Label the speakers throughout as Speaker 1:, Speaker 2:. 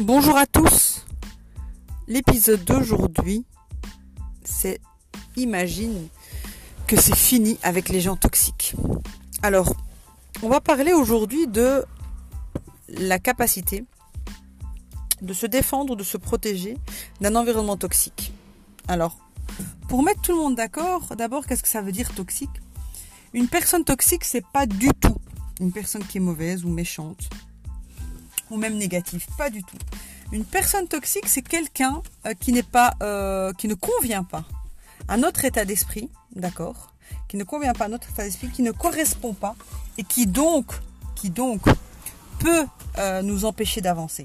Speaker 1: Bonjour à tous. L'épisode d'aujourd'hui, c'est Imagine que c'est fini avec les gens toxiques. Alors, on va parler aujourd'hui de la capacité de se défendre, de se protéger d'un environnement toxique. Alors, pour mettre tout le monde d'accord, d'abord, qu'est-ce que ça veut dire toxique? Une personne toxique, c'est pas du tout une personne qui est mauvaise ou méchante ou même négative, pas du tout. Une personne toxique, c'est quelqu'un euh, qui n'est pas, euh, qui ne convient pas à notre état d'esprit, d'accord, qui ne convient pas à notre état d'esprit, qui ne correspond pas et qui donc, qui donc peut euh, nous empêcher d'avancer.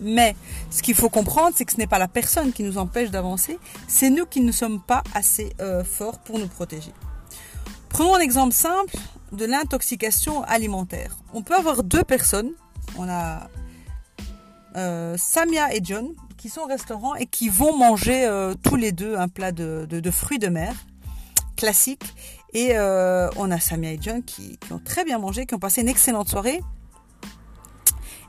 Speaker 1: Mais ce qu'il faut comprendre, c'est que ce n'est pas la personne qui nous empêche d'avancer, c'est nous qui ne sommes pas assez forts pour nous protéger. Prenons un exemple simple de l'intoxication alimentaire. On peut avoir deux personnes on a euh, Samia et John qui sont au restaurant et qui vont manger euh, tous les deux un plat de, fruits de mer classique. Et euh, on a Samia et John qui, ont très bien mangé, qui ont passé une excellente soirée.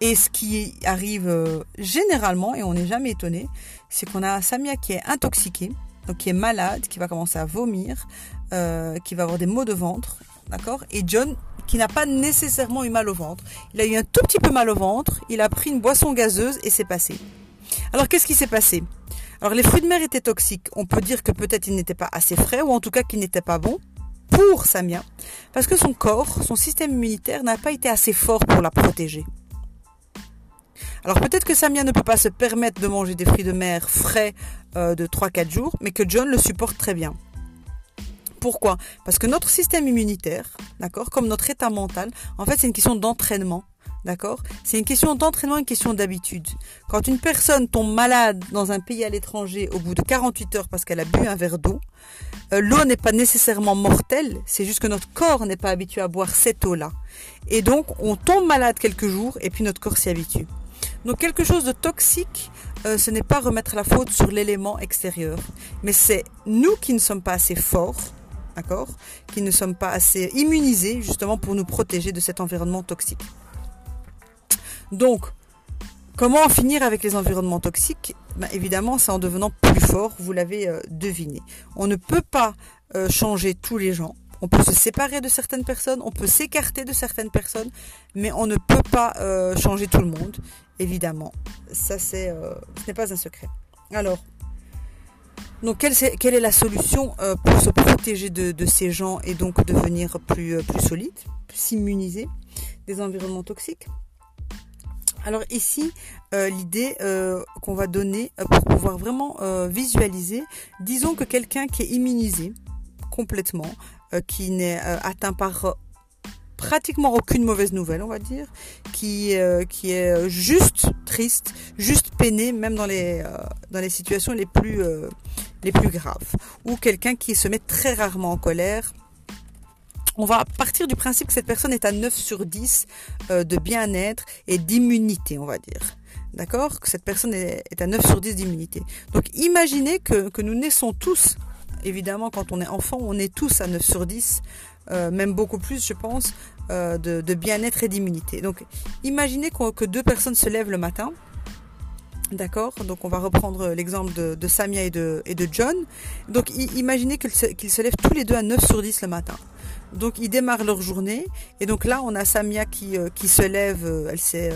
Speaker 1: Et ce qui arrive généralement, et on n'est jamais étonné, c'est qu'on a Samia qui est intoxiquée, donc qui est malade, qui va commencer à vomir, qui va avoir des maux de ventre, d'accord? Et John qui n'a pas nécessairement eu mal au ventre. Il a eu un tout petit peu mal au ventre, il a pris une boisson gazeuse et c'est passé. Alors qu'est-ce qui s'est passé? Alors les fruits de mer étaient toxiques. On peut dire que peut-être ils n'étaient pas assez frais ou en tout cas qu'ils n'étaient pas bons pour Samia parce que son corps, son système immunitaire n'a pas été assez fort pour la protéger. Alors peut-être que Samia ne peut pas se permettre de manger des fruits de mer frais euh, de 3-4 jours, mais que John le supporte très bien. Pourquoi Parce que notre système immunitaire, d'accord, comme notre état mental, en fait, c'est une question d'entraînement. D'accord C'est une question d'entraînement, une question d'habitude. Quand une personne tombe malade dans un pays à l'étranger au bout de 48 heures parce qu'elle a bu un verre d'eau, euh, l'eau n'est pas nécessairement mortelle, c'est juste que notre corps n'est pas habitué à boire cette eau-là. Et donc, on tombe malade quelques jours et puis notre corps s'y habitue. Donc, quelque chose de toxique, euh, ce n'est pas remettre la faute sur l'élément extérieur, mais c'est nous qui ne sommes pas assez forts d'accord Qui ne sommes pas assez immunisés justement pour nous protéger de cet environnement toxique. Donc, comment en finir avec les environnements toxiques? Ben, Évidemment, c'est en devenant plus fort, vous l'avez euh, deviné. On ne peut pas euh, changer tous les gens. On peut se séparer de certaines personnes, on peut s'écarter de certaines personnes, mais on ne peut pas euh, changer tout le monde, évidemment. Ça, c'est, ce n'est pas un secret. Alors, donc quelle, est la solution euh, pour se protéger de, ces gens et donc devenir plus, euh, plus solide, s'immuniser des environnements toxiques? Alors ici, euh, l'idée qu'on va donner pour pouvoir vraiment visualiser, disons que quelqu'un qui est immunisé complètement, qui n'est atteint par pratiquement aucune mauvaise nouvelle, on va dire, qui, est juste triste, juste peiné, même dans les, situations les plus, les plus graves. Ou quelqu'un qui se met très rarement en colère. On va partir du principe que cette personne est à 9 sur 10 de bien-être et d'immunité, on va dire. D'accord? Que cette personne est, à 9 sur 10 d'immunité. Donc imaginez que, que nous naissons tous évidemment, quand on est enfant, on est tous à 9 sur 10 euh, même beaucoup plus, je pense, euh, de, bien-être et d'immunité. Donc, imaginez que deux personnes se lèvent le matin. D'accord Donc, on va reprendre l'exemple de, Samia et de, et de John. Donc, imaginez qu'ils se, lèvent tous les deux à 9 sur 10 le matin. Donc, ils démarrent leur journée. Et donc là, on a Samia qui, euh, qui se lève. elle s'est...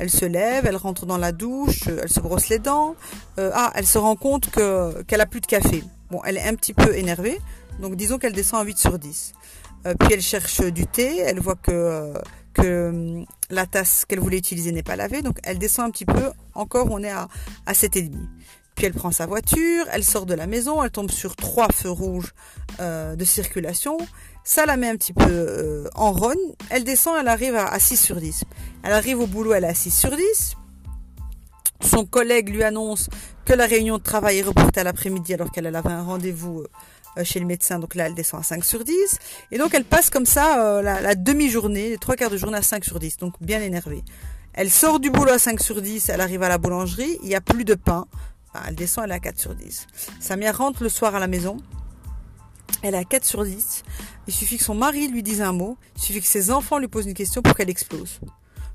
Speaker 1: Elle se lève, elle rentre dans la douche, elle se brosse les dents. ah, elle se rend compte que qu'elle a plus de café. Bon, elle est un petit peu énervée, donc disons qu'elle descend à 8 sur 10. Euh, puis elle cherche du thé, elle voit que, euh, hum, la tasse qu'elle voulait utiliser n'est pas lavée, donc elle descend un petit peu, encore on est à, à 7,5. Puis elle prend sa voiture, elle sort de la maison, elle tombe sur trois feux rouges euh, de circulation, ça la met un petit peu en rogne, elle descend, elle arrive à, à 6 sur 10. Elle arrive au boulot, elle est à 6 sur 10. Son collègue lui annonce que la réunion de travail est reportée à l'après-midi alors qu'elle avait un rendez-vous euh, chez le médecin. Donc là, elle descend à 5 sur 10. Et donc, elle passe comme ça euh, la, demi-journée, les trois quarts de journée à 5 sur 10. Donc, bien énervée. Elle sort du boulot à 5 sur 10, elle arrive à la boulangerie, il n'y a plus de pain. elle descend, elle est à 4 sur 10. Samia rentre le soir à la maison. Elle est à 4 sur 10. Il suffit que son mari lui dise un mot. Il suffit que ses enfants lui posent une question pour qu'elle explose.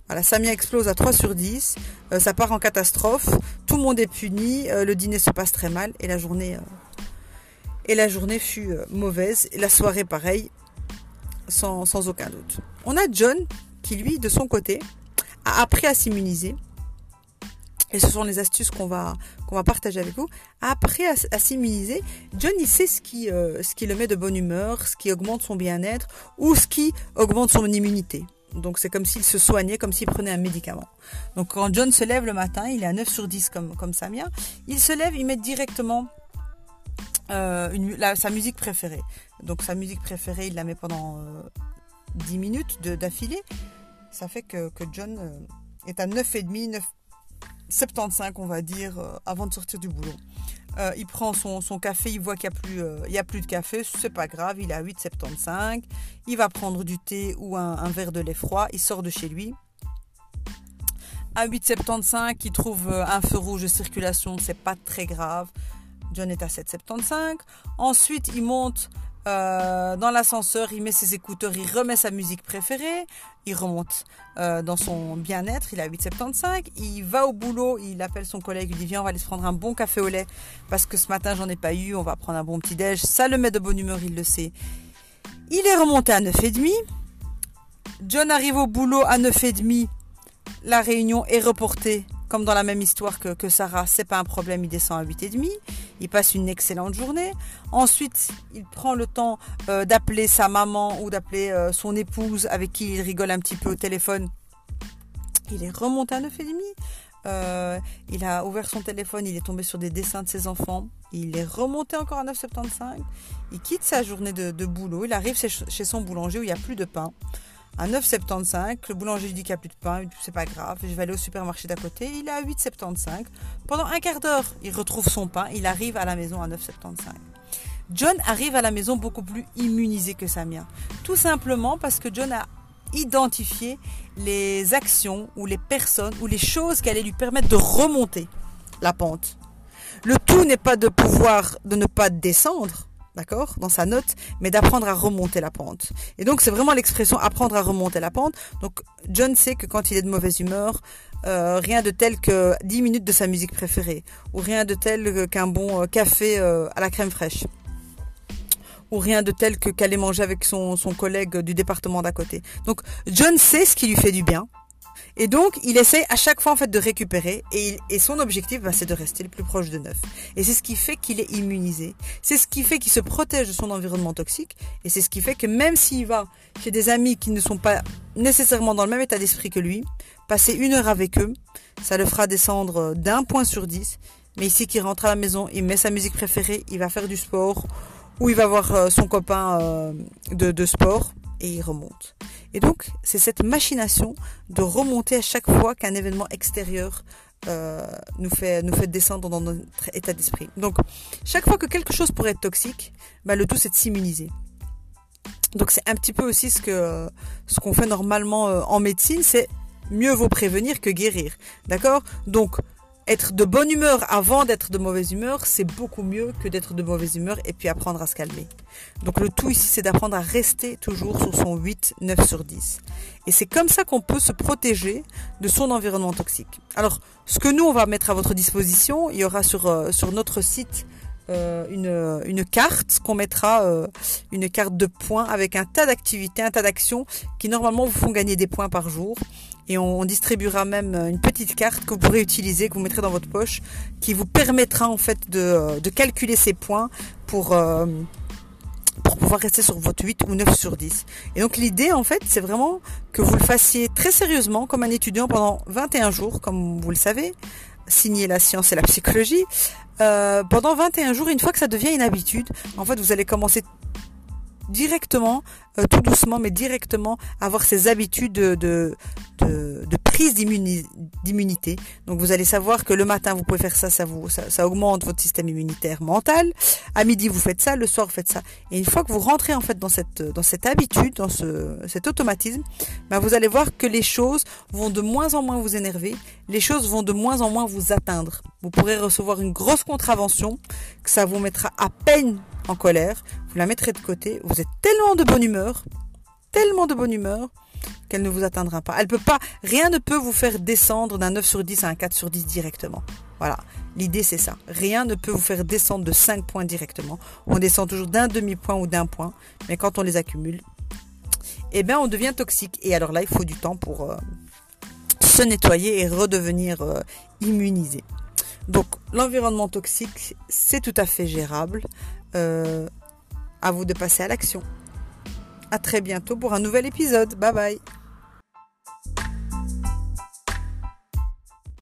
Speaker 1: Voilà, Samia explose à 3 sur 10, euh, ça part en catastrophe, tout le monde est puni, euh, le dîner se passe très mal et la journée, et la journée fut mauvaise, et la soirée pareil, sans, aucun doute. On a John qui lui, de son côté, a appris à s'immuniser et ce sont les astuces qu'on va, va partager avec vous. Après, à, s'immuniser, John, il sait ce qui, euh, ce qui le met de bonne humeur, ce qui augmente son bien-être ou ce qui augmente son immunité. Donc c'est comme s'il se soignait, comme s'il prenait un médicament. Donc quand John se lève le matin, il est à 9 sur 10 comme, comme Samia, il se lève, il met directement euh, une, sa musique préférée. Donc sa musique préférée, il la met pendant 10 euh, minutes d'affilée. Ça fait que, que John est à 9,5, 9, 75, on va dire, euh, avant de sortir du boulot. Euh, il prend son, café, il voit qu'il n'y a, euh, a plus de café, c'est pas grave, il est à 8,75. Il va prendre du thé ou un, verre de lait froid, il sort de chez lui. À 8,75, il trouve un feu rouge de circulation, c'est pas très grave. John est à 7,75. Ensuite, il monte euh, dans l'ascenseur, il met ses écouteurs, il remet sa musique préférée, il remonte euh, dans son bien-être, il a 8,75, il va au boulot, il appelle son collègue, il dit viens on va aller se prendre un bon café au lait. Parce que ce matin j'en ai pas eu, on va prendre un bon petit déj, ça le met de bonne humeur, il le sait. Il est remonté à 9,5, John arrive au boulot à 9,5, la réunion est reportée comme dans la même histoire que, que Sarah, c'est pas un problème, il descend à 8,5. Il passe une excellente journée. Ensuite, il prend le temps euh, d'appeler sa maman ou d'appeler euh, son épouse avec qui il rigole un petit peu au téléphone. Il est remonté à 9,5. Euh, il a ouvert son téléphone, il est tombé sur des dessins de ses enfants. Il est remonté encore à 9,75. Il quitte sa journée de, boulot. Il arrive chez son boulanger où il n'y a plus de pain à 9,75. Le boulanger dit qu'il n'y a plus de pain, c'est pas grave, je vais aller au supermarché d'à côté. Il est à 8,75. Pendant un quart d'heure, il retrouve son pain, il arrive à la maison à 9,75. John arrive à la maison beaucoup plus immunisé que Samia. Tout simplement parce que John a identifié les actions ou les personnes ou les choses qui allaient lui permettre de remonter la pente. Le tout n'est pas de pouvoir de ne pas descendre, d'accord, dans sa note, mais d'apprendre à remonter la pente. Et donc c'est vraiment l'expression apprendre à remonter la pente. Donc John sait que quand il est de mauvaise humeur, euh, rien de tel que 10 minutes de sa musique préférée, ou rien de tel qu'un bon euh, café euh, à la crème fraîche, ou rien de tel que qu'aller manger avec son, son collègue du département d'à côté. Donc John sait ce qui lui fait du bien, et donc, il essaie à chaque fois en fait de récupérer et, son objectif, bah, c'est de rester le plus proche de neuf. Et c'est ce qui fait qu'il est immunisé. C'est ce qui fait qu'il se protège de son environnement toxique. Et c'est ce qui fait que même s'il va chez des amis qui ne sont pas nécessairement dans le même état d'esprit que lui, passer une heure avec eux, ça le fera descendre d'un point sur dix. Mais ici, qu'il rentre à la maison, il met sa musique préférée, il va faire du sport ou il va voir euh, son copain euh, de sport et il remonte. Et donc, c'est cette machination de remonter à chaque fois qu'un événement extérieur euh, nous, fait, descendre dans notre état d'esprit. Donc, chaque fois que quelque chose pourrait être toxique, bah, le tout c'est de s'immuniser. Donc, c'est un petit peu aussi ce qu'on fait normalement euh, en médecine, c'est mieux vaut prévenir que guérir. D'accord? Donc, être de bonne humeur avant d'être de mauvaise humeur, c'est beaucoup mieux que d'être de mauvaise humeur et puis apprendre à se calmer. Donc le tout ici, c'est d'apprendre à rester toujours sur son 8, 9 sur 10. Et c'est comme ça qu'on peut se protéger de son environnement toxique. Alors, ce que nous, on va mettre à votre disposition, il y aura sur, euh, sur notre site euh, une, une carte qu'on mettra, euh, une carte de points avec un tas d'activités, un tas d'actions qui normalement vous font gagner des points par jour. Et on, distribuera même une petite carte que vous pourrez utiliser, que vous mettrez dans votre poche, qui vous permettra en fait de, de calculer ces points pour euh, pour pouvoir rester sur votre 8 ou 9 sur 10. Et donc l'idée en fait c'est vraiment que vous le fassiez très sérieusement comme un étudiant pendant 21 jours, comme vous le savez, signer la science et la psychologie, euh, pendant 21 jours, une fois que ça devient une habitude, en fait, vous allez commencer directement, euh, tout doucement, mais directement, avoir ces habitudes de, de, de, prise d'immunité. Donc vous allez savoir que le matin, vous pouvez faire ça, ça, vous, ça, augmente votre système immunitaire mental. À midi, vous faites ça, le soir, vous faites ça. Et une fois que vous rentrez en fait dans cette, dans cette habitude, dans ce, cet automatisme, ben, vous allez voir que les choses vont de moins en moins vous énerver, les choses vont de moins en moins vous atteindre. Vous pourrez recevoir une grosse contravention, que ça vous mettra à peine en colère, vous la mettrez de côté, vous êtes tellement de bonne humeur, tellement de bonne humeur, qu'elle ne vous atteindra pas. Elle peut pas, rien ne peut vous faire descendre d'un 9 sur 10 à un 4 sur 10 directement. Voilà. L'idée, c'est ça. Rien ne peut vous faire descendre de 5 points directement. On descend toujours d'un demi-point ou d'un point. Mais quand on les accumule, eh bien, on devient toxique. Et alors là, il faut du temps pour euh, se nettoyer et redevenir euh, immunisé. Donc, l'environnement toxique, c'est tout à fait gérable. Euh, à vous de passer à l'action. À très bientôt pour un nouvel épisode. Bye bye.